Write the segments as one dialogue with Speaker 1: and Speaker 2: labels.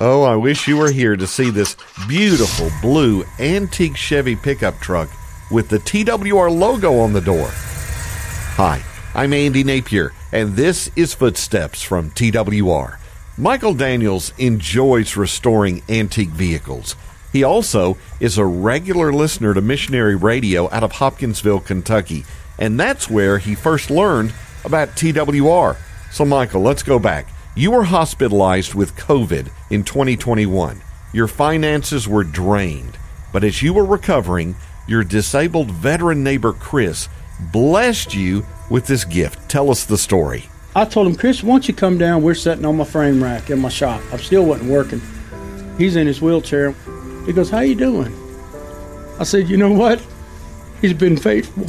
Speaker 1: Oh, I wish you were here to see this beautiful blue antique Chevy pickup truck with the TWR logo on the door. Hi, I'm Andy Napier, and this is Footsteps from TWR. Michael Daniels enjoys restoring antique vehicles. He also is a regular listener to missionary radio out of Hopkinsville, Kentucky, and that's where he first learned about TWR. So, Michael, let's go back. You were hospitalized with COVID in 2021. Your finances were drained, but as you were recovering, your disabled veteran neighbor Chris blessed you with this gift. Tell us the story.
Speaker 2: I told him, Chris, why don't you come down? We're sitting on my frame rack in my shop. I still wasn't working. He's in his wheelchair. He goes, How you doing? I said, You know what? He's been faithful.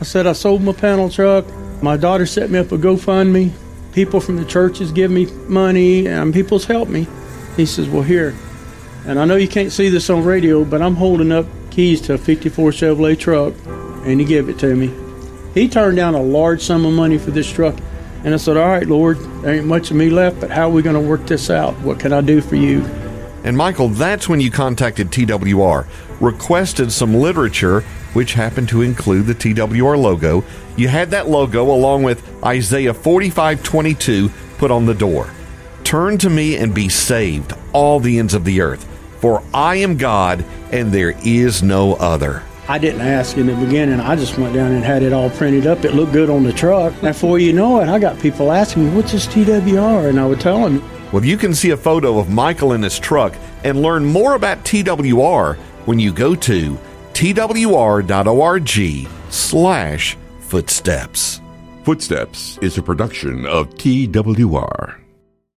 Speaker 2: I said, I sold my panel truck. My daughter set me up a GoFundMe. People from the churches give me money, and people's helped me. He says, Well, here. And I know you can't see this on radio, but I'm holding up keys to a 54 Chevrolet truck, and he gave it to me. He turned down a large sum of money for this truck. And I said, All right, Lord, there ain't much of me left, but how are we going to work this out? What can I do for you?
Speaker 1: And Michael, that's when you contacted TWR, requested some literature, which happened to include the TWR logo. You had that logo along with Isaiah 45:22 put on the door. Turn to me and be saved, all the ends of the earth, for I am God and there is no other.
Speaker 2: I didn't ask in the beginning. I just went down and had it all printed up. It looked good on the truck. And before you know it, I got people asking me, what's this TWR? And I would tell them.
Speaker 1: Well, you can see a photo of Michael in his truck and learn more about TWR when you go to twr.org slash footsteps.
Speaker 3: Footsteps is a production of TWR.